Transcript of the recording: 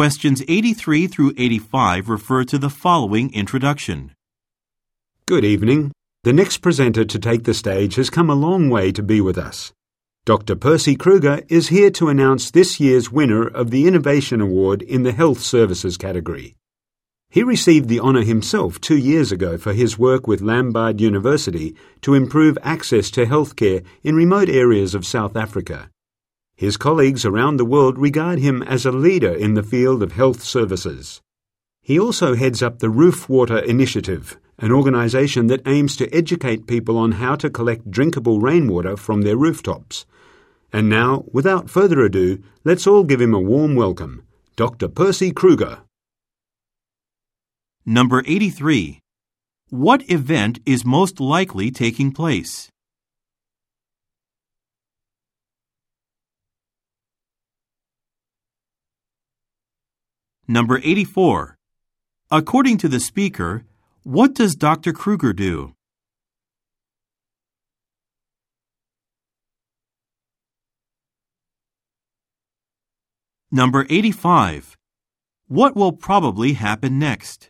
Questions 83 through 85 refer to the following introduction. Good evening. The next presenter to take the stage has come a long way to be with us. Dr. Percy Kruger is here to announce this year's winner of the Innovation Award in the Health Services category. He received the honour himself two years ago for his work with Lombard University to improve access to healthcare in remote areas of South Africa. His colleagues around the world regard him as a leader in the field of health services. He also heads up the Roof Water Initiative, an organisation that aims to educate people on how to collect drinkable rainwater from their rooftops. And now, without further ado, let's all give him a warm welcome. Dr. Percy Kruger. Number 83. What event is most likely taking place? Number 84. According to the speaker, what does Dr. Kruger do? Number 85. What will probably happen next?